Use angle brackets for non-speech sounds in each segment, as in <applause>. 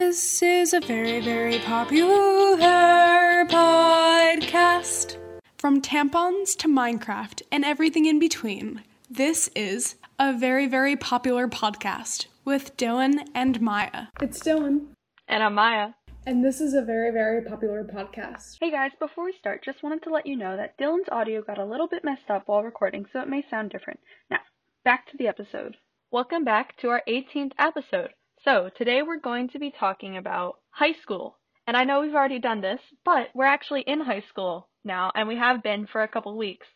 This is a very, very popular podcast. From tampons to Minecraft and everything in between, this is a very, very popular podcast with Dylan and Maya. It's Dylan, And I'm Maya. and this is a very, very popular podcast. Hey guys, before we start, just wanted to let you know that Dylan's audio got a little bit messed up while recording, so it may sound different. Now, back to the episode. Welcome back to our 18th episode. So, today we're going to be talking about high school. And I know we've already done this, but we're actually in high school now, and we have been for a couple weeks.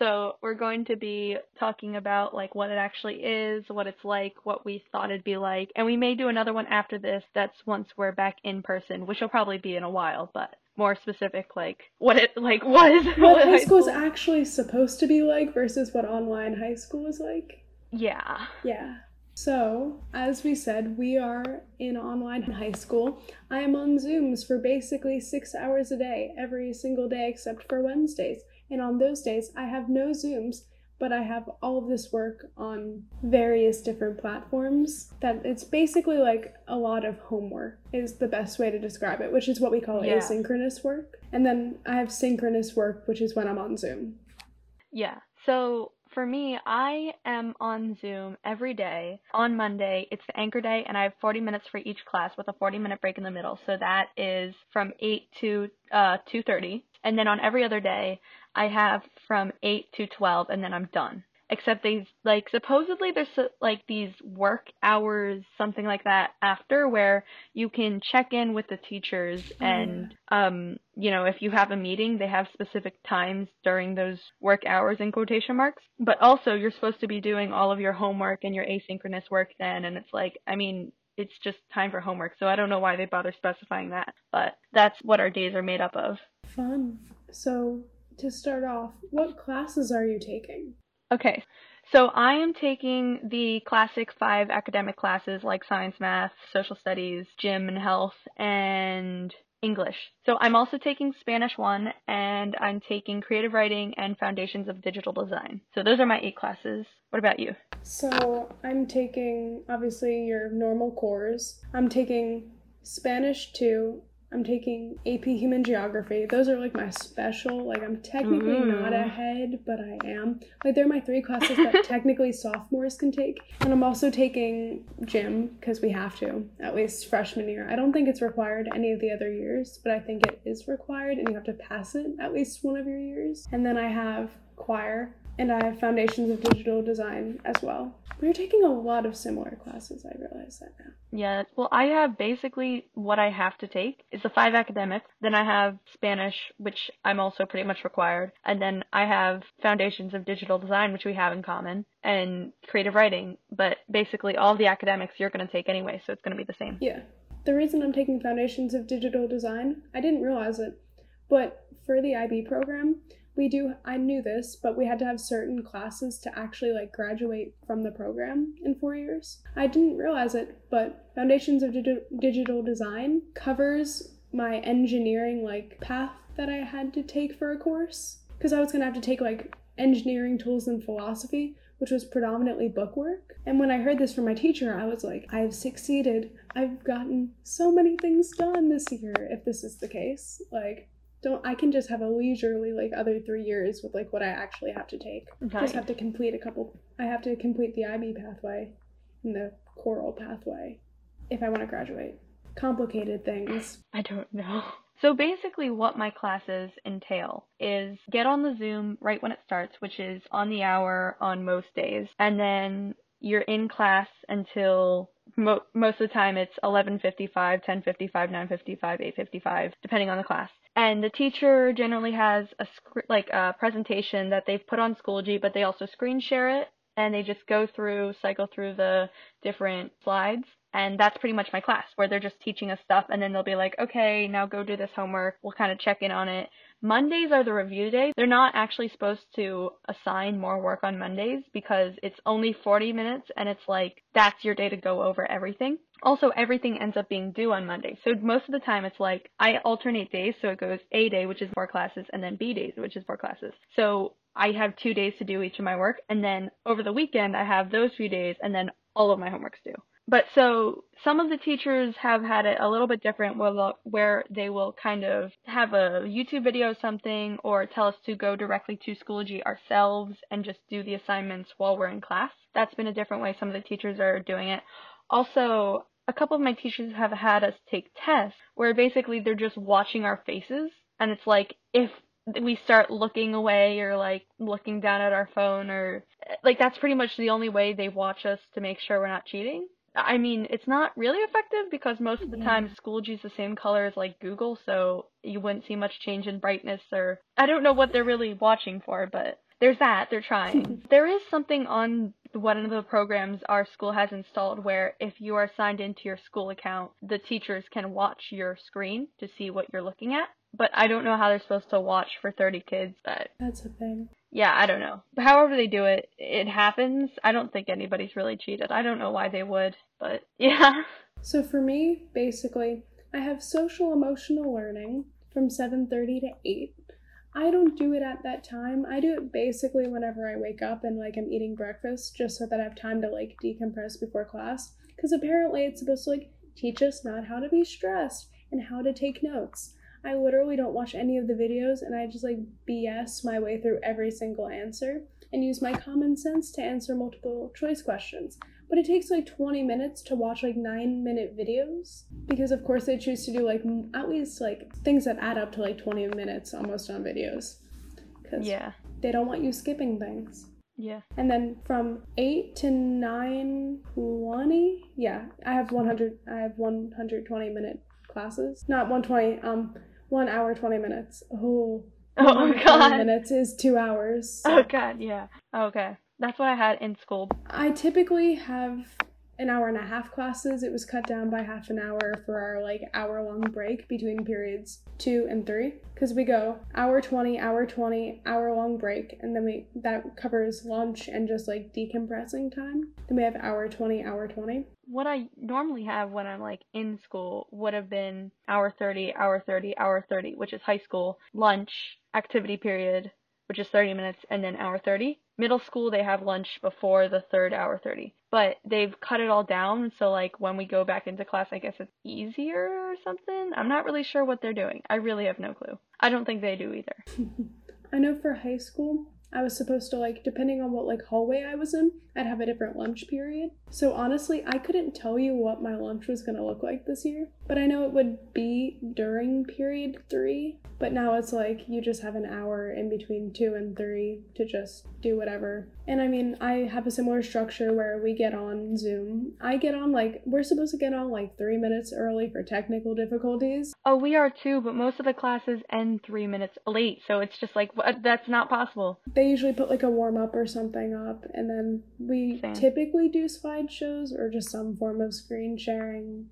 So, we're going to be talking about like what it actually is, what it's like, what we thought it'd be like, and we may do another one after this that's once we're back in person, which will probably be in a while, but more specific like what it like was. <laughs> What high school is actually supposed to be like versus what online high school is like. Yeah. Yeah. So, as we said, we are in online <laughs> high school. I am on Zooms for basically six hours a day, every single day except for Wednesdays. And on those days, I have no Zooms, but I have all of this work on various different platforms. That it's basically like a lot of homework, is the best way to describe it, which is what we call Yeah. asynchronous work. And then I have synchronous work, which is when I'm on Zoom. Yeah. So for me, I am on Zoom every day. On Monday, it's the anchor day, and I have 40 minutes for each class with a 40 minute break in the middle. So that is from 8 to uh, 2:30. And then on every other day, I have from 8 to 12, and then I'm done. Except these, like, supposedly there's like these work hours, something like that, after where you can check in with the teachers Oh, and, um, you know, if you have a meeting, they have specific times during those work hours in quotation marks. But also, you're supposed to be doing all of your homework and your asynchronous work then, and it's like, I mean, it's just time for homework, so I don't know why they bother specifying that. But that's what our days are made up of. Fun. So, to start off, what classes are you taking? Okay, so I am taking the classic five academic classes like science, math, social studies, gym and health, and English. So I'm also taking Spanish 1 and I'm taking creative writing and foundations of digital design. So those are my eight classes. What about you? So I'm taking obviously your normal cores. I'm taking Spanish 2. I'm taking AP Human Geography. Those are like my special. Like I'm technically not ahead, but I am. Like they're my three classes that <laughs> technically sophomores can take. And I'm also taking gym because we have to, at least freshman year. I don't think it's required any of the other years, but I think it is required and you have to pass it at least one of your years. And then I have choir and I have foundations of digital design as well. We're taking a lot of similar classes, I realize that now. Yeah, well, I have basically what I have to take is the five academics. Then I have Spanish, which I'm also pretty much required. And then I have foundations of digital design, which we have in common, and creative writing. But basically, all the academics you're going to take anyway, so it's going to be the same. Yeah. The reason I'm taking foundations of digital design, I didn't realize it, but for the IB program, we do I knew this, but we had to have certain classes to actually like graduate from the program in 4 years. I didn't realize it, but Foundations of Digi- Digital Design covers my engineering like path that I had to take for a course because I was going to have to take like engineering tools and philosophy, which was predominantly bookwork. And when I heard this from my teacher, I was like, I have succeeded. I've gotten so many things done this year if this is the case. Like don't I can just have a leisurely like other 3 years with like what I actually have to take. Just have to complete a couple I have to complete the IB pathway and the choral pathway if I want to graduate. Complicated things. I don't know. So basically what my classes entail is get on the Zoom right when it starts, which is on the hour on most days, and then you're in class until mo- most of the time it's 11:55, 10:55, 9:55, 8:55, depending on the class. And the teacher generally has a sc- like a presentation that they've put on Schoology, but they also screen share it and they just go through, cycle through the different slides. And that's pretty much my class, where they're just teaching us stuff, and then they'll be like, okay, now go do this homework. We'll kind of check in on it. Mondays are the review days. They're not actually supposed to assign more work on Mondays because it's only 40 minutes, and it's like, that's your day to go over everything. Also, everything ends up being due on Monday. So most of the time, it's like I alternate days, so it goes A day, which is four classes, and then B days, which is four classes. So I have two days to do each of my work, and then over the weekend, I have those few days, and then all of my homework's due. But so some of the teachers have had it a little bit different where, where they will kind of have a YouTube video or something or tell us to go directly to Schoology ourselves and just do the assignments while we're in class. That's been a different way some of the teachers are doing it. Also, a couple of my teachers have had us take tests where basically they're just watching our faces and it's like if we start looking away or like looking down at our phone or like that's pretty much the only way they watch us to make sure we're not cheating. I mean, it's not really effective because most of the Yeah. time Schoology is the same color as like Google, so you wouldn't see much change in brightness or I don't know what they're really watching for, but there's that. They're trying. <laughs> there is something on one of the programs our school has installed where if you are signed into your school account, the teachers can watch your screen to see what you're looking at. But I don't know how they're supposed to watch for 30 kids, but That's a thing. Yeah, I don't know. However they do it, it happens. I don't think anybody's really cheated. I don't know why they would, but <laughs> yeah. So for me, basically, I have social emotional learning from 7:30 to 8. I don't do it at that time. I do it basically whenever I wake up and like I'm eating breakfast just so that I have time to like decompress before class cuz apparently it's supposed to like teach us not how to be stressed and how to take notes. I literally don't watch any of the videos and I just like BS my way through every single answer and use my common sense to answer multiple choice questions but it takes like 20 minutes to watch like 9 minute videos because of course they choose to do like at least like things that add up to like 20 minutes almost on videos because Yeah. they don't want you skipping things Yeah. and then from 8 to 9:20 yeah i have 100 i have 120 minute classes not 120 um 1 hour 20 minutes oh Oh 120 god. minutes is 2 hours so- Oh god, yeah. Okay. That's what I had in school. I typically have an hour and a half classes. It was cut down by half an hour for our like hour long break between periods two and three. Because we go hour 20, hour 20, hour long break, and then we that covers lunch and just like decompressing time. Then we have hour 20, hour 20. What I normally have when I'm like in school would have been hour 30, hour 30, hour 30, which is high school, lunch, activity period, which is 30 minutes, and then hour 30. Middle school, they have lunch before the third hour 30. But they've cut it all down, so like when we go back into class, I guess it's easier or something. I'm not really sure what they're doing. I really have no clue. I don't think they do either. <laughs> I know for high school, I was supposed to like depending on what like hallway I was in, I'd have a different lunch period. So honestly, I couldn't tell you what my lunch was going to look like this year, but I know it would be during period 3, but now it's like you just have an hour in between 2 and 3 to just do whatever. And I mean, I have a similar structure where we get on Zoom. I get on like we're supposed to get on like 3 minutes early for technical difficulties. Oh, we are too, but most of the classes end three minutes late, so it's just like, that's not possible. they usually put like a warm up or something up and then we Same. typically do slideshows or just some form of screen sharing.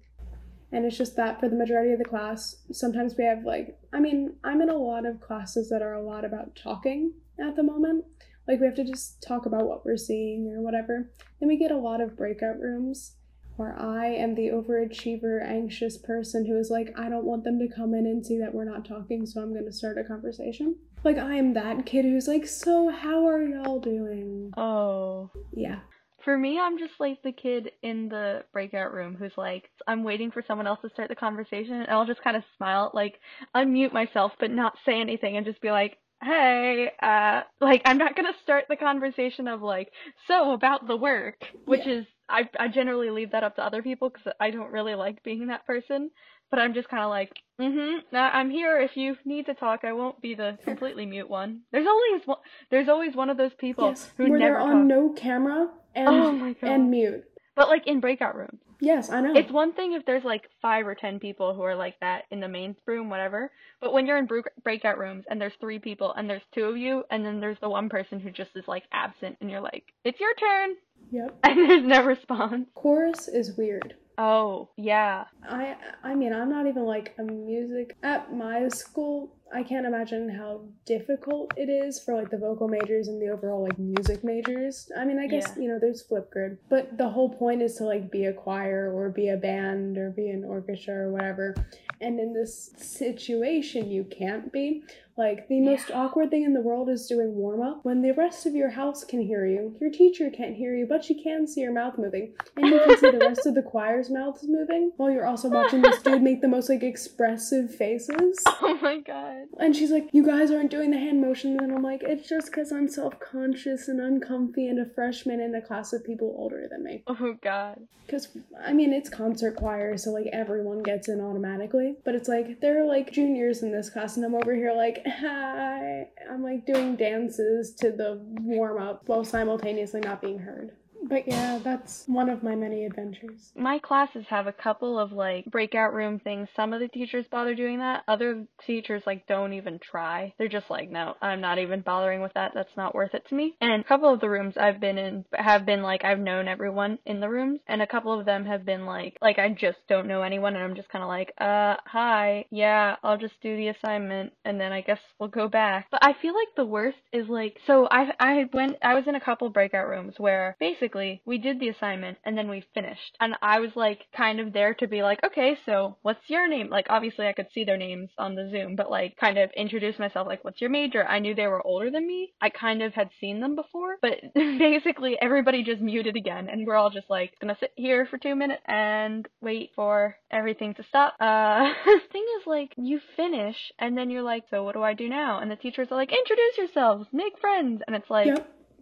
And it's just that for the majority of the class sometimes we have like i mean i'm in a lot of classes that are a lot about talking at the moment. Like we have to just talk about what we're seeing or whatever. Then we get a lot of breakout rooms where i am the overachiever anxious person who is like i don't want them to come in and see that we're not talking so i'm going to start a conversation like i am that kid who's like so how are y'all doing Oh. yeah For me, I'm just like the kid in the breakout room who's like, I'm waiting for someone else to start the conversation, and I'll just kind of smile, like, unmute myself, but not say anything, and just be like, hey, uh, like, I'm not gonna start the conversation of, like, so about the work, which Yeah. is, I, I generally leave that up to other people because I don't really like being that person. But I'm just kind of like, mm-hmm. I'm here if you need to talk. I won't be the completely mute one. There's always one. There's always one of those people yes who where never they're talk. on no camera and Oh and mute But like in breakout rooms. yes i know It's one thing if there's like five or ten people who are like that in the main room, whatever. But when you're in breakout rooms and there's three people and there's two of you and then there's the one person who just is like absent and you're like, it's your turn, yep <laughs> and there's no response. chorus is weird Oh yeah, I I mean I'm not even like a music at my school. I can't imagine how difficult it is for like the vocal majors and the overall like music majors. I mean, I guess, Yeah. you know, there's Flipgrid, but the whole point is to like be a choir or be a band or be an orchestra or whatever. And in this situation, you can't be. Like, the most awkward thing in the world is doing warm up when the rest of your house can hear you. Your teacher can't hear you, but she can see your mouth moving. And you can see the rest of the choir's <laughs> mouths moving while you're also watching this dude make the most like expressive faces. <laughs> Oh my god. And she's like, You guys aren't doing the hand motions. And I'm like, It's just because I'm self conscious and uncomfy and a freshman in a class of people older than me. Oh god. Because, I mean, it's concert choir, so like everyone gets in automatically. But it's like, there are like juniors in this class, and I'm over here like, Hi. I'm like doing dances to the warm up while simultaneously not being heard. But yeah, that's one of my many adventures. My classes have a couple of like breakout room things. Some of the teachers bother doing that. Other teachers like don't even try. They're just like, no, I'm not even bothering with that. That's not worth it to me. And a couple of the rooms I've been in have been like I've known everyone in the rooms, and a couple of them have been like like I just don't know anyone, and I'm just kind of like, uh, hi, yeah, I'll just do the assignment, and then I guess we'll go back. But I feel like the worst is like so I I went I was in a couple breakout rooms where basically we did the assignment and then we finished. And I was like kind of there to be like, okay, so what's your name? Like obviously I could see their names on the Zoom, but like kind of introduce myself like what's your major? I knew they were older than me. I kind of had seen them before, but <laughs> basically everybody just muted again and we're all just like gonna sit here for 2 minutes and wait for everything to stop. Uh <laughs> thing is like you finish and then you're like, so what do I do now? And the teachers are like, introduce yourselves, make friends. And it's like.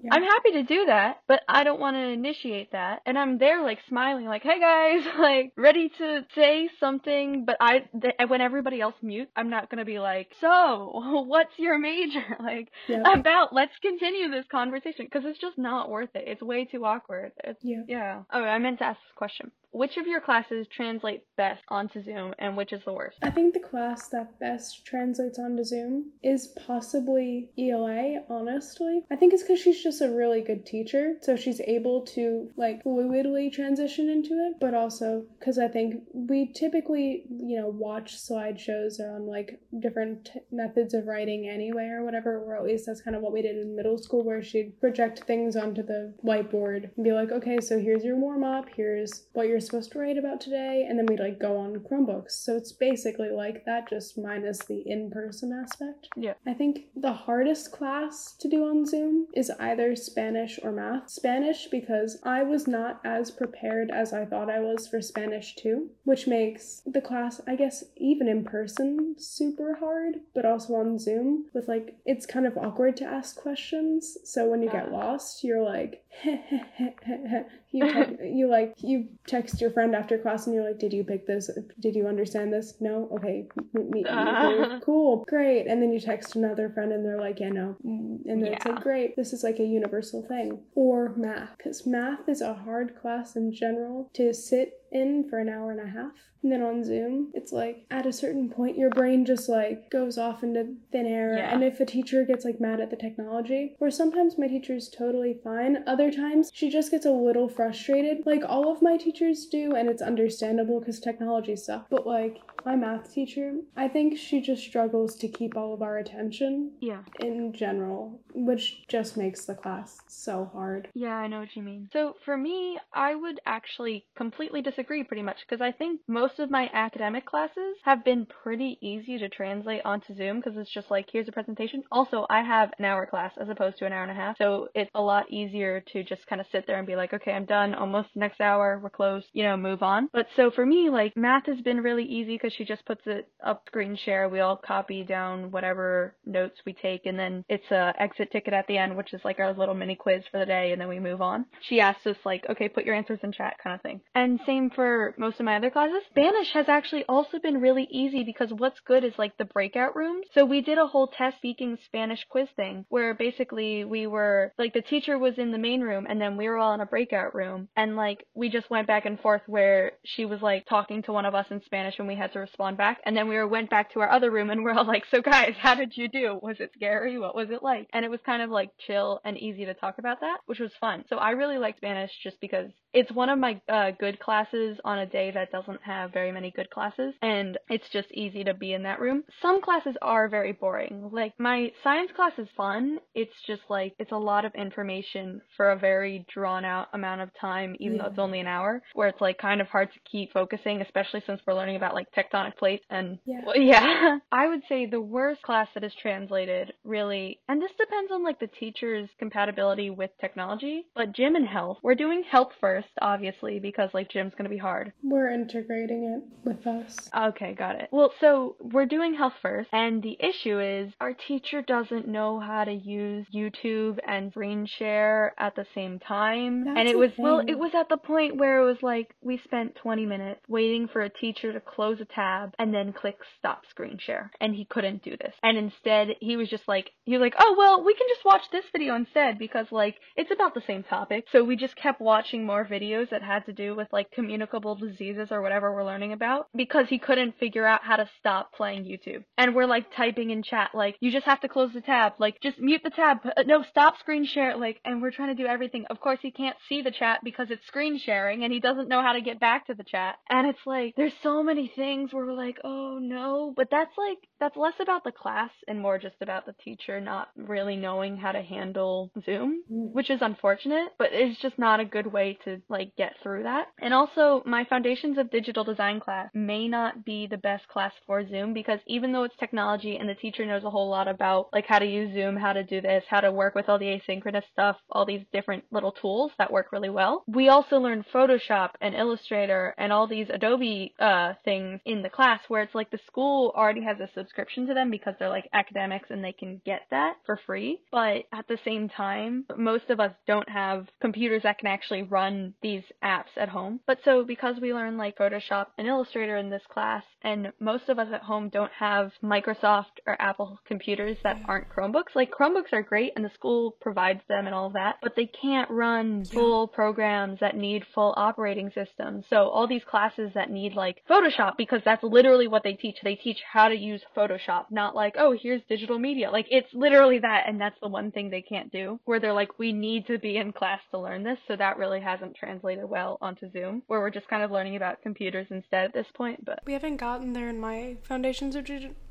Yeah. I'm happy to do that, but I don't want to initiate that. And I'm there like smiling, like, "Hey guys, <laughs> like ready to say something." But I, th- when everybody else mutes, I'm not gonna be like, "So, <laughs> what's your major?" <laughs> Like Yep. about. Let's continue this conversation because it's just not worth it. It's way too awkward. It's, Yeah. yeah. Oh, I meant to ask this question. Which of your classes translate best onto Zoom, and which is the worst? I think the class that best translates onto Zoom is possibly ELA, honestly. I think it's because she's just a really good teacher, so she's able to like fluidly transition into it, but also because I think we typically, you know, watch slideshows on like different t- methods of writing anyway or whatever, or at least that's kind of what we did in middle school where she'd project things onto the whiteboard and be like, okay, so here's your warm up, here's what you're supposed to write about today, and then we'd like go on Chromebooks. So it's basically like that, just minus the in person aspect. Yeah. I think the hardest class to do on Zoom is either Spanish or math. Spanish because I was not as prepared as I thought I was for Spanish too, which makes the class, I guess, even in person super hard, but also on Zoom with like it's kind of awkward to ask questions. So when you get lost, you're like <laughs> you te- you like you text your friend after class and you're like, "Did you pick this? Did you understand this? No. Okay, me. Ah. cool, great." And then you text another friend and they're like, "Yeah, no." And then it's like, "Great, this is like a universal thing." Or math, because math is a hard class in general to sit in for an hour and a half. And then on Zoom, it's like at a certain point, your brain just like goes off into thin air. Yeah. And if a teacher gets like mad at the technology, or sometimes my teacher's totally fine, other times she just gets a little frustrated, like all of my teachers do, and it's understandable because technology sucks. But like my math teacher, I think she just struggles to keep all of our attention Yeah. in general, which just makes the class so hard. Yeah, I know what you mean. So for me, I would actually completely disagree pretty much because I think most of my academic classes have been pretty easy to translate onto Zoom because it's just like, here's a presentation. Also, I have an hour class as opposed to an hour and a half. So it's a lot easier to just kind of sit there and be like, okay, I'm done. Almost next hour. We're close. You know, move on. But so for me, like math has been really easy because she just puts it up screen share. We all copy down whatever notes we take and then it's a exit ticket at the end, which is like our little mini quiz for the day and then we move on. She asks us like, okay, put your answers in chat kind of thing. And same for most of my other classes. Spanish has actually also been really easy because what's good is like the breakout rooms. So we did a whole test speaking Spanish quiz thing where basically we were like the teacher was in the main room and then we were all in a breakout room. And like we just went back and forth where she was like talking to one of us in Spanish and we had to respond back. And then we went back to our other room and we're all like so guys how did you do? Was it scary? What was it like? And it was kind of like chill and easy to talk about that which was fun. So I really like Spanish just because it's one of my uh, good classes classes on a day that doesn't have very many good classes, and it's just easy to be in that room. Some classes are very boring. Like my science class is fun. It's just like it's a lot of information for a very drawn out amount of time, even yeah. though it's only an hour, where it's like kind of hard to keep focusing, especially since we're learning about like tectonic plates and yeah. <laughs> Well, yeah. I would say the worst class that is translated really, and this depends on like the teacher's compatibility with technology, but gym and health. We're doing health first, obviously, because like gym's gonna be hard. We're integrating it with us. Okay, got it. Well, so we're doing health first, and the issue is our teacher doesn't know how to use YouTube and screen share at the same time. That's and it was, thing. well, it was at the point where it was like we spent 20 minutes waiting for a teacher to close a tab and then click stop screen share. And he couldn't do this. And instead, he was just like, he was like, oh, well, we can just watch this video instead because like it's about the same topic. So we just kept watching more videos that had to do with like communicable diseases or whatever we're learning about because he couldn't figure out how to stop playing YouTube. And we're like typing in chat, like, you just have to close the tab, like, just mute the tab, uh, no, stop screen share, like, and we're trying to do everything. Of course, he can't see the chat because it's screen sharing and he doesn't know how to get back to the chat. And it's like, there's so many things where we're like, oh no, but that's like, that's less about the class and more just about the teacher not really knowing how to handle Zoom, which is unfortunate, but it's just not a good way to like get through that. And also, my Foundations of Digital Design class may not be the best class for Zoom because even though it's technology and the teacher knows a whole lot about like how to use Zoom, how to do this, how to work with all the asynchronous stuff, all these different little tools that work really well, we also learn Photoshop and Illustrator and all these Adobe uh, things in the class where it's like the school already has a subscription to them because they're like academics and they can get that for free. But at the same time, most of us don't have computers that can actually run these apps at home. But so because we learn like Photoshop and Illustrator in this class, and most of us at home don't have Microsoft or Apple computers that aren't Chromebooks. Like Chromebooks are great and the school provides them and all of that, but they can't run full programs that need full operating systems. So all these classes that need like Photoshop because that's literally what they teach. They teach how to use Photoshop, not like, oh, here's digital media. Like it's literally that and that's the one thing they can't do where they're like, we need to be in class to learn this. So that really hasn't translated well onto Zoom where we're just kind of learning about computers instead at this point. But we haven't gotten there in my Foundations of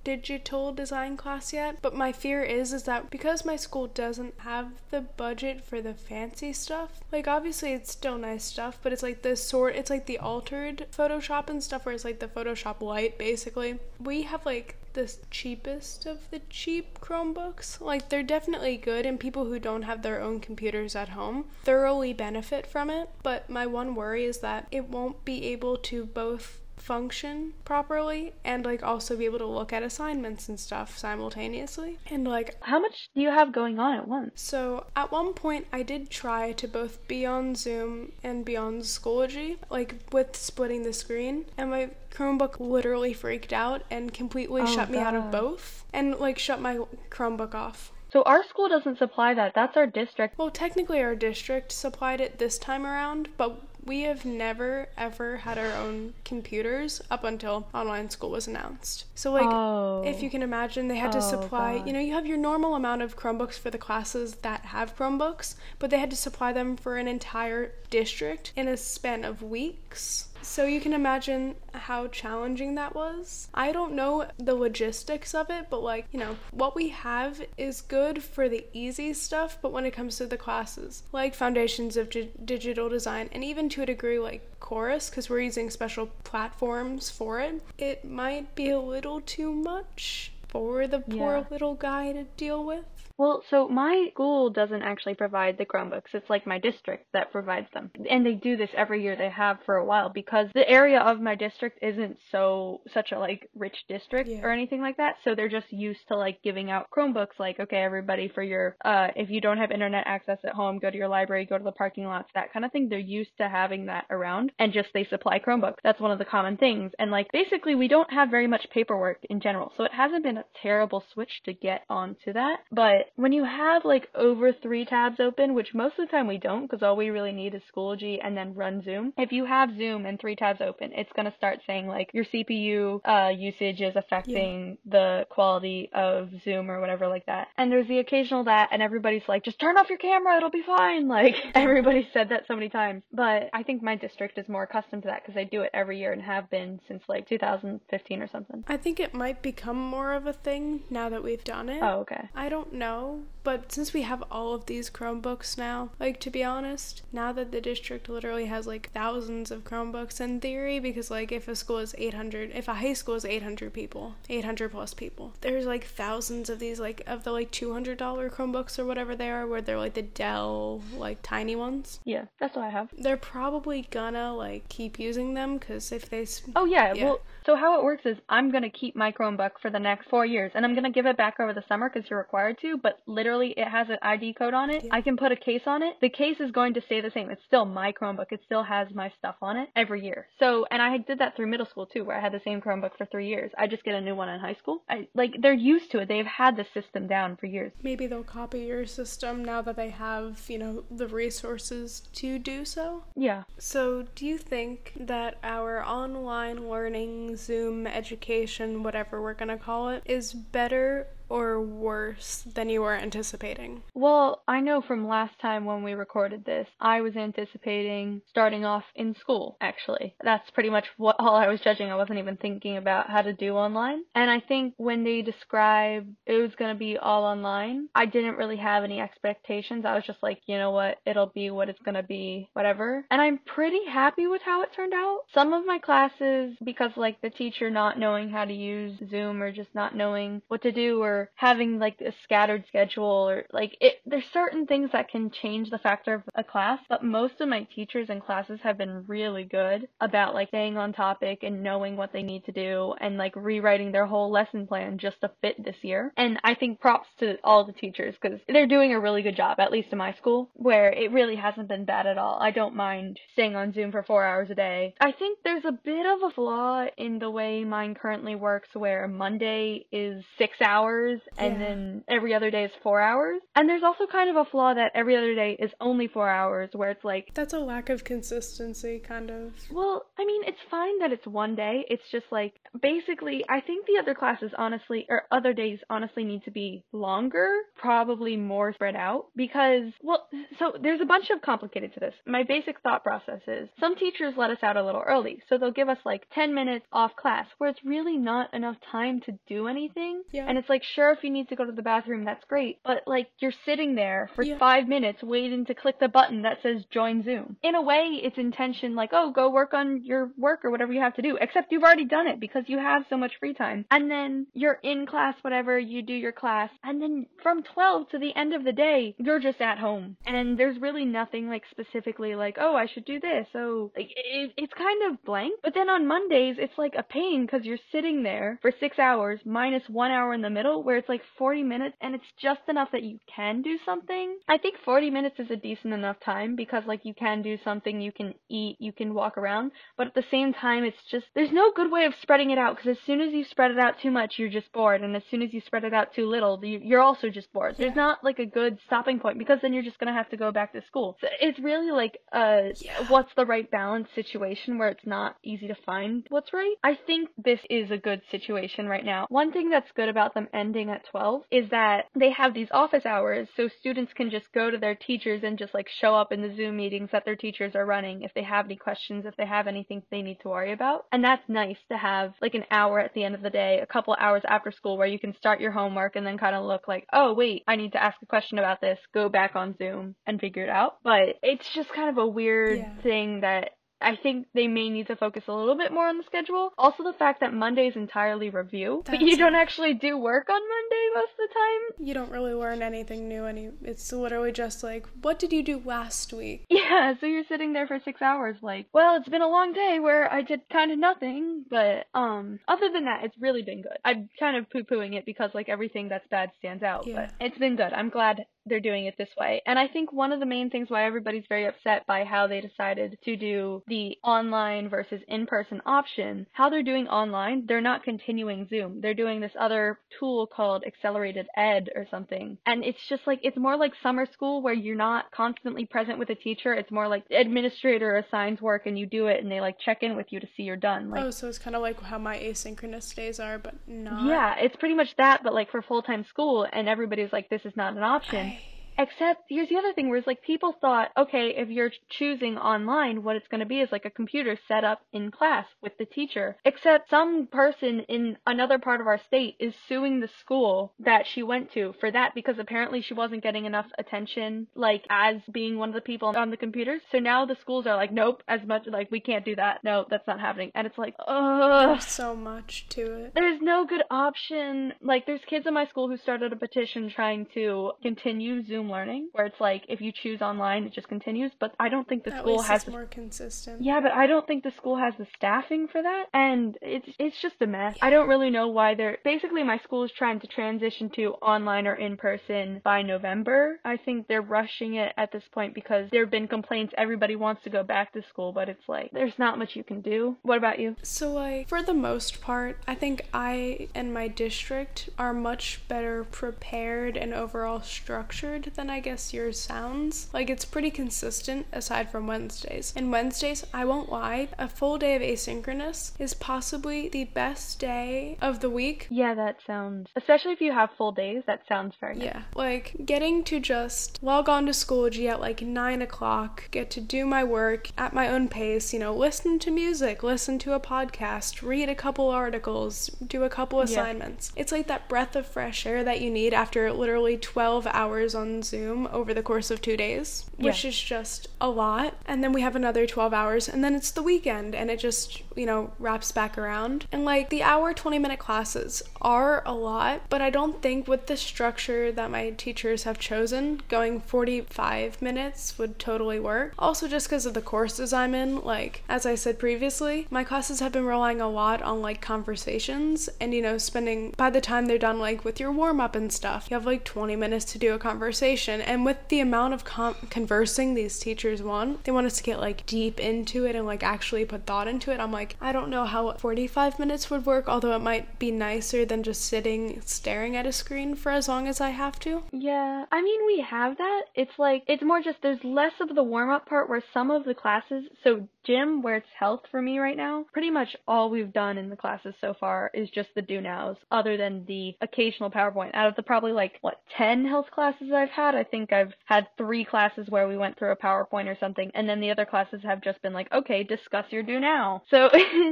Digital Design class yet, but my fear is is that because my school doesn't have the budget for the fancy stuff, like obviously it's still nice stuff, but it's like the sort it's like the altered Photoshop and stuff where it's like the Photoshop Lite basically. We have like the cheapest of the cheap Chromebooks. Like they're definitely good and people who don't have their own computers at home thoroughly benefit from it, but my one worry is that it won't be able to both function properly and like also be able to look at assignments and stuff simultaneously and like how much do you have going on at once so at one point i did try to both be on zoom and be on schoology like with splitting the screen and my chromebook literally freaked out and completely oh, shut me God. out of both and like shut my chromebook off so our school doesn't supply that. That's our district. Well, technically our district supplied it this time around, but we have never ever had our own computers up until online school was announced. So like oh. if you oh. can imagine they had to oh, supply, God. you know, you have your normal amount of Chromebooks for the classes that have Chromebooks, but they had to supply them for an entire district in a span of weeks. So you can imagine how challenging that was. I don't know the logistics of it, but like, you know, what we have is good for the easy stuff, but when it comes to the classes, like foundations of di- digital design and even to a degree like chorus because we're using special platforms for it, it might be a little too much for the poor Yeah. little guy to deal with. Well, so my school doesn't actually provide the Chromebooks. It's like my district that provides them. And they do this every year. They have for a while because the area of my district isn't so such a like rich district Yeah. or anything like that. So they're just used to like giving out Chromebooks like, okay, everybody for your uh if you don't have internet access at home, go to your library, go to the parking lots, that kind of thing. They're used to having that around and just they supply Chromebooks. That's one of the common things. And like basically we don't have very much paperwork in general. So it hasn't been a terrible switch to get onto that. But But when you have like over three tabs open, which most of the time we don't, because all we really need is Schoology and then run Zoom. If you have Zoom and three tabs open, it's gonna start saying like your CPU uh, usage is affecting the quality of Zoom or whatever like that. And there's the occasional that, and everybody's like, just turn off your camera, it'll be fine. <laughs> Like everybody said that so many times. But I think my district is more accustomed to that because they do it every year and have been since like 2015 or something. I think it might become more of a thing now that we've done it. Oh, okay. I don't know, now but since we have all of these Chromebooks now, like to be honest, now that the district literally has like thousands of Chromebooks in theory, because like if a school is 800, if a high school is 800 people, 800 plus people, there's like thousands of these, like of the like $200 Chromebooks or whatever they are, where they're like the Dell, like tiny ones. Yeah, that's what I have. They're probably gonna like keep using them because if they. Oh yeah, Yeah. well, so how it works is I'm gonna keep my Chromebook for the next four years, and I'm gonna give it back over the summer because you're required to. But literally, it has an ID code on it. I can put a case on it. The case is going to stay the same. It's still my Chromebook. It still has my stuff on it every year. So, and I did that through middle school too, where I had the same Chromebook for three years. I just get a new one in high school. I like they're used to it. They've had the system down for years. Maybe they'll copy your system now that they have, you know, the resources to do so. Yeah. So, do you think that our online learning, Zoom education, whatever we're going to call it, is better or worse than you were anticipating? Well, I know from last time when we recorded this, I was anticipating starting off in school, actually. That's pretty much what <laughs> all I was judging. I wasn't even thinking about how to do online. And I think when they described it was going to be all online, I didn't really have any expectations. I was just like, you know what, it'll be what it's going to be, whatever. And I'm pretty happy with how it turned out. Some of my classes, because like the teacher not knowing how to use Zoom or just not knowing what to do or having like a scattered schedule or like it there's certain things that can change the factor of a class but most of my teachers and classes have been really good about like staying on topic and knowing what they need to do and like rewriting their whole lesson plan just to fit this year. And i think props to all the teachers because they're doing a really good job at least in my school where it really hasn't been bad at all. I don't mind staying on zoom for four hours a day. I think there's a bit of a flaw in the way mine currently works where monday is six hours and Yeah. then every other day is four hours. And there's also kind of a flaw that every other day is only four hours, where it's like, That's a lack of consistency, kind of. well, I mean, it's fine that it's one day. It's just like, basically, I think the other classes honestly, or other days honestly need to be longer, probably more spread out, because, well, so there's a bunch of complicated to this. My basic thought process is some teachers let us out a little early, so they'll give us like 10 minutes off class, where it's really not enough time to do anything. Yeah. And it's like, sure, if you need to go to the bathroom, that's great, but like, you're sitting there for Yeah. five minutes waiting to click the button that says join Zoom. In a way, it's intention like, oh, go work on your work or whatever you have to do, except you've already done it because you have so much free time. And then you're in class, whatever, you do your class, and then from 12 to the end of the day, you're just at home. And there's really nothing like specifically like, oh, I should do this. So like, it, it's kind of blank. But then on Mondays, it's like a pain because you're sitting there for six hours minus one hour in the middle where it's like 40 minutes and it's just enough that you can do something. I think 40 minutes is a decent enough time because like you can do something, you can eat, you can walk around, but at the same time it's just there's no good way of spreading it out because as soon as you spread it out too much, you're just bored and as soon as you spread it out too little, you- you're also just bored. There's not like a good stopping point because then you're just going to have to go back to school. So it's really like uh Yeah. what's the right balance situation where it's not easy to find what's right. I think this is a good situation right now. One thing that's good about them ending at 12 is that they have these office hours so students can just go to their teachers and just like show up in the Zoom meetings that their teachers are running if they have any questions, if they have anything they need to worry about. And that's nice to have like an hour at the end of the day, a couple hours after school where you can start your homework and then kind of look like, oh wait, I need to ask a question about this, go back on Zoom and figure it out. But it's just kind of a weird Yeah. thing that I think they may need to focus a little bit more on the schedule. Also, the fact that Monday is entirely review, <laughs> but you don't actually do work on Monday most of the time. You don't really learn anything new any it's literally just like what did you do last week? <laughs> Yeah, so you're sitting there for six hours, like, well, it's been a long day where I did kind of nothing, but um, other than that, it's really been good. I'm kind of poo-pooing it because like everything that's bad stands out, Yeah. but it's been good. I'm glad they're doing it this way. And I think one of the main things why everybody's very upset by how they decided to do the online versus in-person option, how they're doing online, they're not continuing Zoom. They're doing this other tool called Accelerated Ed or something. And it's just like it's more like summer school where you're not constantly present with a teacher. It's more like the administrator assigns work and you do it and they like check in with you to see you're done. Like oh, so it's kind of like how my asynchronous days are, but not. Yeah, it's pretty much that, but like for full-time school and everybody's like this is not an option. I- Except here's the other thing where it's like people thought, okay, if you're choosing online, what it's going to be is like a computer set up in class with the teacher. Except some person in another part of our state is suing the school that she went to for that because apparently she wasn't getting enough attention, like as being one of the people on the computers. So now the schools are like, nope, as much like we can't do that. No, that's not happening. And it's like, ugh. There's so much to it. There's no good option. Like, there's kids in my school who started a petition trying to continue Zoom learning, where it's like if you choose online, it just continues. But I don't think the At school has the more consistent. yeah, but I don't think the school has the staffing for that, and it's it's just a mess. I don't really know why they're basically my school is trying to transition to online or in person by November. I think they're rushing it at this point because there have been complaints. Everybody wants to go back to school, but it's like there's not much you can do. What about you? So, like, for the most part, I think I and my district are much better prepared and overall structured than I guess yours sounds. Like, it's pretty consistent aside from Wednesdays. And Wednesdays, I won't lie, a full day of asynchronous is possibly the best day of the week. Yeah, that sounds especially if you have full days. That sounds very nice. Yeah, like getting to just log on to Schoology at like 9 o'clock, get to do my work at my own pace, you know, listen to music, listen to a podcast, read a couple articles, do a couple Yeah. assignments. It's like that breath of fresh air that you need after literally 12 hours on Zoom over the course of two days, which Yeah. is just a lot. And then we have another 12 hours, and then it's the weekend, and it just, you know, wraps back around. And like the hour, 20 minute classes are a lot, but I don't think with the structure that my teachers have chosen, going 45 minutes would totally work. Also, just because of the courses I'm in, like, as I said previously, my classes have been relying a lot on like conversations and, you know, spending by the time they're done, like with your warm up and stuff, you have like 20 minutes to do a conversation. And with the amount of con- conversing these teachers want, they want us to get like deep into it and like actually put thought into it. I'm like, I don't know how 45 minutes would work, although it might be nicer than just sitting staring at a screen for as long as I have to. Yeah, I mean, we have that. It's like, it's more just there's less of the warm up part where some of the classes, so gym, where it's health for me right now, pretty much all we've done in the classes so far is just the do nows, other than the occasional PowerPoint. Out of the probably like, what, 10 health classes I've had, I think I've had three classes where we went through a PowerPoint or something, and then the other classes have just been like, okay, discuss your do now. <laughs> So,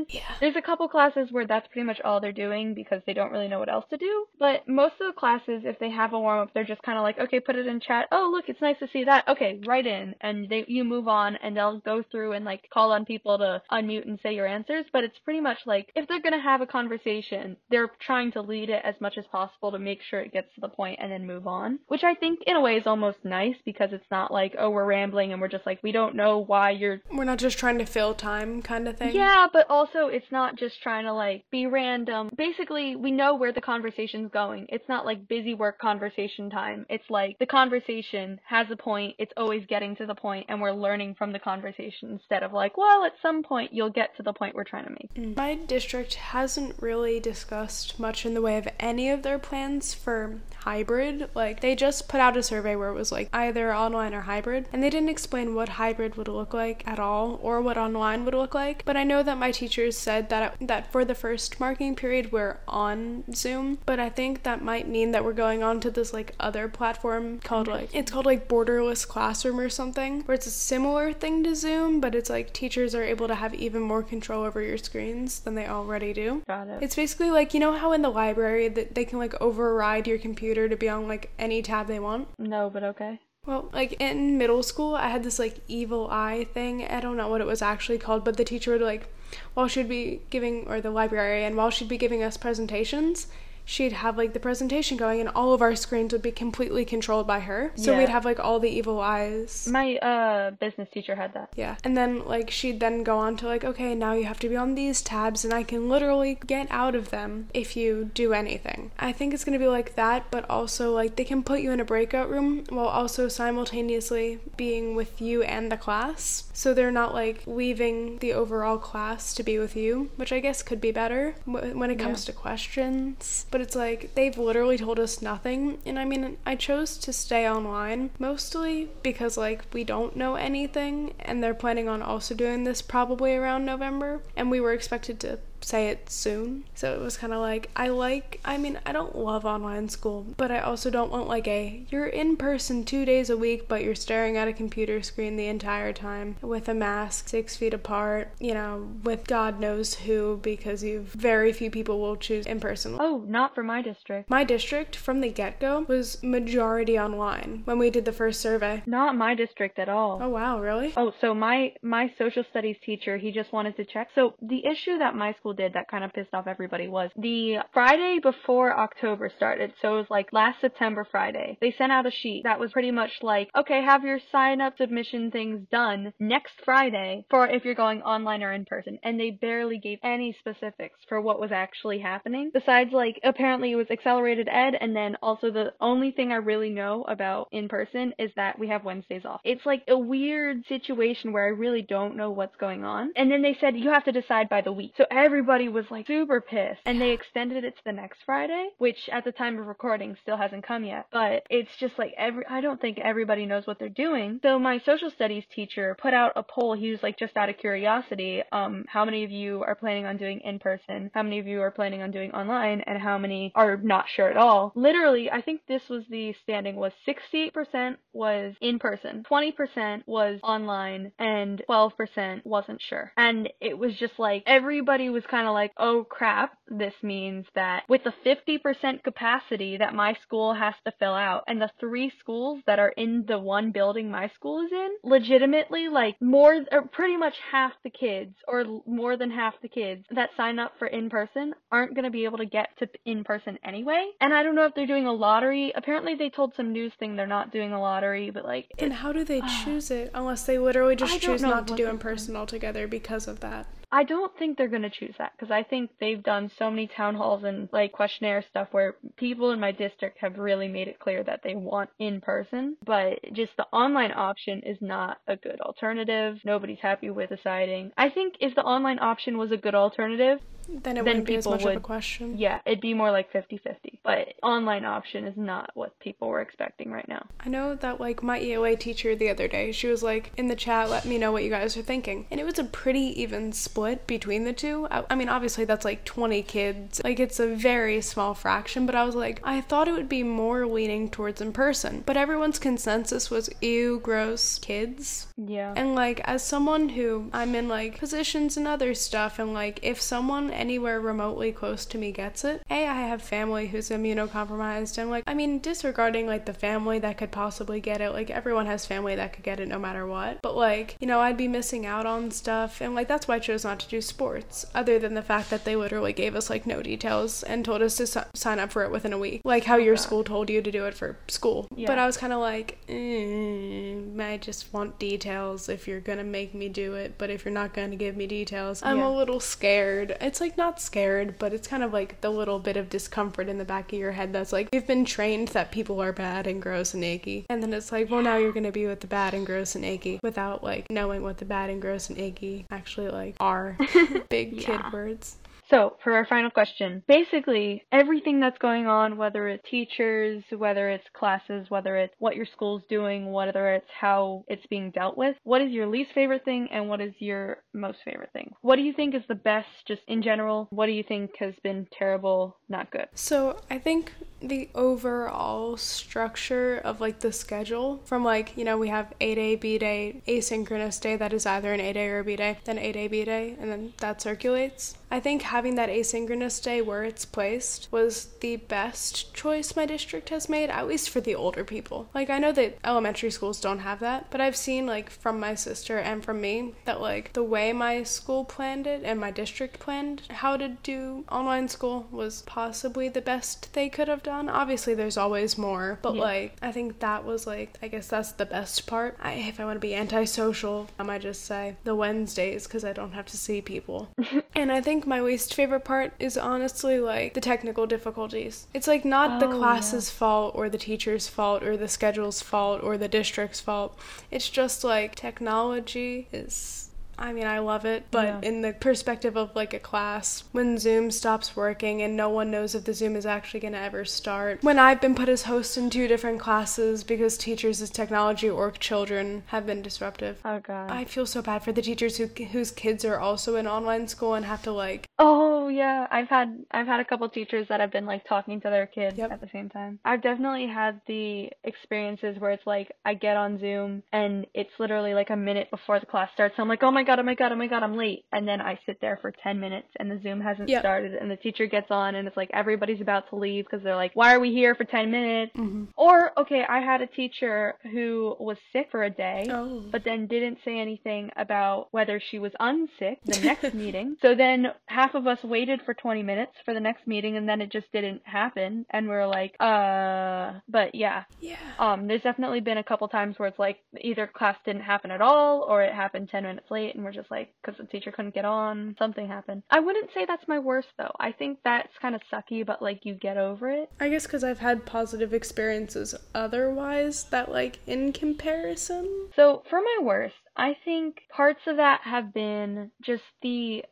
Yeah. there's a couple classes where that's pretty much all they're doing because they don't really know what else to do. But most of the classes, if they have a warm up, they're just kind of like, okay, put it in chat. Oh, look, it's nice to see that. Okay, write in, and they you move on, and they'll go through and like call on people to unmute and say your answers. But it's pretty much like if they're gonna have a conversation, they're trying to lead it as much as possible to make sure it gets to the point and then move on. Which I think in a way is almost nice because it's not like oh we're rambling and we're just like we don't know why you're We're not just trying to fill time kind of thing. yeah, but also it's not just trying to like be random. Basically, we know where the conversation's going. It's not like busy work conversation time. It's like the conversation has a point, it's always getting to the point, and we're learning from the conversation instead of like, well, at some point you'll get to the point we're trying to make. Mm. My district hasn't really discussed much in the way of any of their plans for hybrid. Like, they just put out a survey where it was like either online or hybrid, and they didn't explain what hybrid would look like at all or what online would look like. But I know that my teachers said that that for the first marking period we're on Zoom, but I think that might mean that we're going on to this like other platform called like it's called like Borderless Classroom or something, where it's a similar thing to Zoom, but it's like teachers are able to have even more control over your screens than they already do. Got it. It's basically like you know how in the library that they can like override your computer to be on like any tab they want. No, but okay. Well, like in middle school, I had this like evil eye thing. I don't know what it was actually called, but the teacher would like, while she'd be giving, or the librarian, while she'd be giving us presentations, she'd have like the presentation going and all of our screens would be completely controlled by her. So Yeah. we'd have like all the evil eyes. My uh business teacher had that. Yeah. And then like she'd then go on to like, okay, now you have to be on these tabs and I can literally get out of them if you do anything. I think it's gonna be like that, but also like they can put you in a breakout room while also simultaneously being with you and the class. So they're not like leaving the overall class to be with you, which I guess could be better when it comes to questions. But it's like they've literally told us nothing. And I mean, I chose to stay online mostly because like we don't know anything and they're planning on also doing this probably around November and we were expected to say it soon. So it was kind of like I like I mean, I don't love online school, but I also don't want like a you're in person 2 days a week but you're staring at a computer screen the entire time with a mask 6 feet apart, you know, with God knows who because you very few people will choose in person. Oh, not for my district. My district from the get-go was majority online when we did the first survey. Not my district at all. Oh wow, really? Oh, so my my social studies teacher, he just wanted to check. So the issue that my school did that kind of pissed off everybody was the Friday before October started. So it was like last September Friday. They sent out a sheet that was pretty much like, okay, have your sign up submission things done next Friday for if you're going online or in person. And they barely gave any specifics for what was actually happening. Besides like apparently it was accelerated ed and then also the only thing I really know about in person is that we have Wednesdays off. It's like a weird situation where I really don't know what's going on. And then they said you have to decide by the week. So everybody was like super pissed. And they extended it to the next Friday, which at the time of recording still hasn't come yet. But it's just like every I don't think everybody knows what they're doing. So my social studies teacher put out a poll. He was like just out of curiosity, um, how many of you are planning on doing in person? How many of you are planning on doing online? And how many are not sure at all? Literally, I think this was the standing was 68% was in person, 20% was online, and 12% wasn't sure. And it was just like everybody was kind of like, oh crap, this means that with the 50% capacity that my school has to fill out and the three schools that are in the one building my school is in, legitimately like more or pretty much half the kids or more than half the kids that sign up for in person aren't going to be able to get to in person anyway. And I don't know if they're doing a lottery. Apparently they told some news thing they're not doing a lottery, but like And how do they <sighs> choose it unless they literally just choose not to do in person altogether because of that? I don't think they're going to choose that because I think they've done so many town halls and like questionnaire stuff where people in my district have really made it clear that they want in person, but just the online option is not a good alternative. Nobody's happy with deciding. I think if the online option was a good alternative, Then it Then wouldn't be as people much of a question. yeah, it'd be more like 50-50. But online option is not what people were expecting right now. I know that like my EOA teacher the other day, she was like in the chat, let me know what you guys are thinking. And it was a pretty even split between the two. I, I mean, obviously that's like 20 kids. Like it's a very small fraction, but I was like, I thought it would be more leaning towards in person. But everyone's consensus was ew, gross kids. Yeah. And like as someone who I'm in like positions and other stuff and like if someone anywhere remotely close to me gets it, A, I have family who's immunocompromised and like I mean disregarding like the family that could possibly get it, like everyone has family that could get it no matter what. But like, you know, I'd be missing out on stuff and like that's why I chose not to do sports, other than the fact that they literally gave us like no details and told us to si- sign up for it within a week. Like how your school told you to do it for school. Yeah. But I was kind of like, mm, I just want details if you're gonna make me do it, but if you're not gonna give me details, I'm Yeah. a little scared. It's like not scared, but it's kind of like the little bit of discomfort in the back of your head that's like, you've been trained that people are bad and gross and icky. And then it's like, well, now you're gonna be with the bad and gross and icky without like knowing what the bad and gross and icky actually like are. <laughs> Big kid words. So, for our final question, basically everything that's going on, whether it's teachers, whether it's classes, whether it's what your school's doing, whether it's how it's being dealt with, what is your least favorite thing and what is your most favorite thing? What do you think is the best just in general? What do you think has been terrible, not good? So I think the overall structure of like the schedule from like, you know, we have A day, B day, asynchronous day that is either an A day or a B day, then A day, B day, and then that circulates. I I think having that asynchronous day where it's placed was the best choice my district has made, at least for the older people. Like, I know that elementary schools don't have that, but I've seen, like, from my sister and from me that, like, the way my school planned it and my district planned how to do online school was possibly the best they could have done. Obviously, there's always more, but, Yeah. like, I think that was, like, I guess that's the best part. I, if I want to be antisocial, I might just say the Wednesdays because I don't have to see people. <laughs> and I think my least favorite part is honestly, like, the technical difficulties. It's, like, not the Oh, class's fault or the teacher's fault or the schedule's fault or the district's fault. It's just, like, technology is. I mean, I love it, but Yeah. in the perspective of like a class, when Zoom stops working and no one knows if the Zoom is actually going to ever start, when I've been put as host in two different classes because teachers as technology or children have been disruptive. Oh god. I feel so bad for the teachers who whose kids are also in online school and have to like Oh yeah, I've had I've had a couple teachers that have been like talking to their kids Yep. at the same time. I've definitely had the experiences where it's like I get on Zoom and it's literally like a minute before the class starts. So I'm like, "Oh my god, oh my god, oh my god, I'm late." And then I sit there for 10 minutes and the Zoom hasn't Yep. started and the teacher gets on and it's like everybody's about to leave because they're like, "Why are we here for 10 minutes?" Mm-hmm. Or okay, I had a teacher who was sick for a day oh but then didn't say anything about whether she was unsick the <laughs> next meeting. So then half of us waited for 20 minutes for the next meeting and then it just didn't happen and we are like, uh, but yeah. yeah. Um there's definitely been a couple times where it's like either class didn't happen at all or it happened 10 minutes late and we're just like cuz the teacher couldn't get on, something happened. I wouldn't say that's my worst though. I think that's kind of sucky but like you get over it. I guess cuz I've had positive experiences otherwise that like in comparison. So, for my worst, I think parts of that have been just the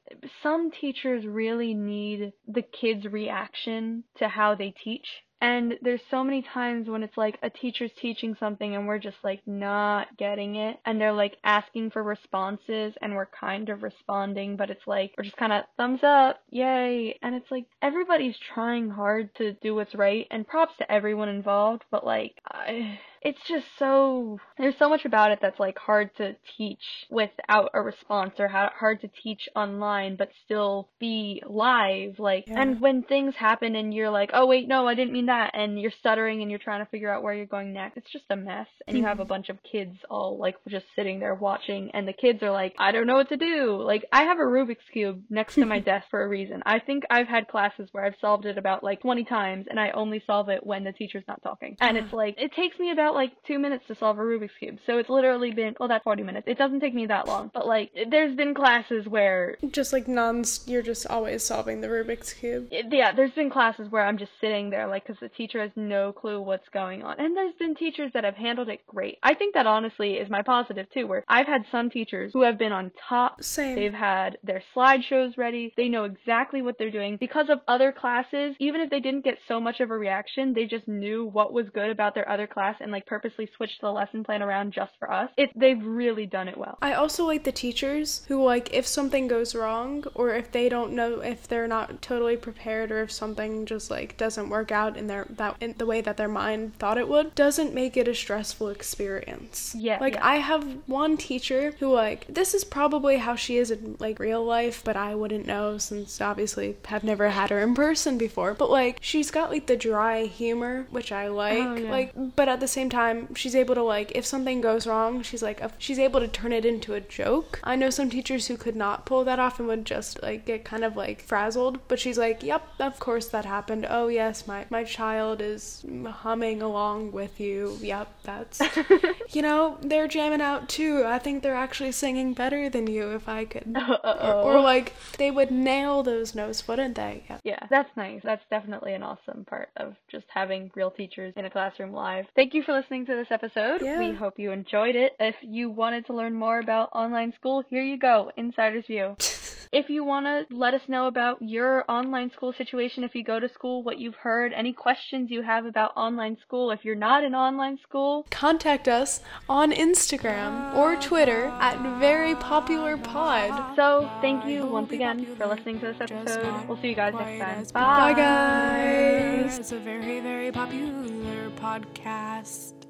some teachers really need the kids' reaction to how they teach. And there's so many times when it's like a teacher's teaching something and we're just like not getting it. And they're like asking for responses and we're kind of responding, but it's like we're just kind of thumbs up, yay. And it's like everybody's trying hard to do what's right. And props to everyone involved, but like, I it's just so there's so much about it that's like hard to teach without a response or how hard to teach online but still be live like Yeah. and when things happen and you're like oh wait no I didn't mean that and you're stuttering and you're trying to figure out where you're going next it's just a mess and you mm-hmm. have a bunch of kids all like just sitting there watching and the kids are like I don't know what to do like I have a Rubik's cube next to my <laughs> desk for a reason. I think I've had classes where I've solved it about like 20 times and I only solve it when the teacher's not talking and uh-huh. it's like it takes me about like two minutes to solve a Rubik's cube so it's literally been well that's 40 minutes it doesn't take me that long but like there's been classes where Just like nuns, you're just always solving the Rubik's cube. yeah, there's been classes where I'm just sitting there, like, because the teacher has no clue what's going on. And there's been teachers that have handled it great. I think that honestly is my positive, too, where I've had some teachers who have been on top. Same. They've had their slideshows ready. They know exactly what they're doing. Because of other classes, even if they didn't get so much of a reaction, they just knew what was good about their other class and, like, purposely switched the lesson plan around just for us. It, they've really done it well. I also like the teachers who like if something goes wrong or if they don't know if they're not totally prepared or if something just like doesn't work out in their that in the way that their mind thought it would doesn't make it a stressful experience. Yeah, Like yeah. I have one teacher who like this is probably how she is in like real life, but I wouldn't know since obviously have never had her in person before. But like she's got like the dry humor, which I like. Oh, yeah. Like but at the same time she's able to like if something goes wrong she's like she's able to turn it into a joke. I know some teachers who could not pull that off and would just like get kind of like frazzled but she's like yep of course that happened. Oh yes my my child is humming along with you. Yep that's <laughs> you know they're jamming out too. I think they're actually singing better than you if i could. <laughs> Or, or like they would nail those notes wouldn't they? Yep. Yeah, that's nice. That's definitely an awesome part of just having real teachers in a classroom live. Thank you for listening to this episode. Yeah. We hope you enjoyed it. If you wanted to learn more about online school, here you go, Insider's View. <laughs> If you want to let us know about your online school situation, if you go to school, what you've heard, any questions you have about online school, if you're not in online school, contact us on instagram or twitter at very popular pod so thank you once again for listening to this episode. We'll see you guys next time. Bye, guys. It's a very, very popular podcast.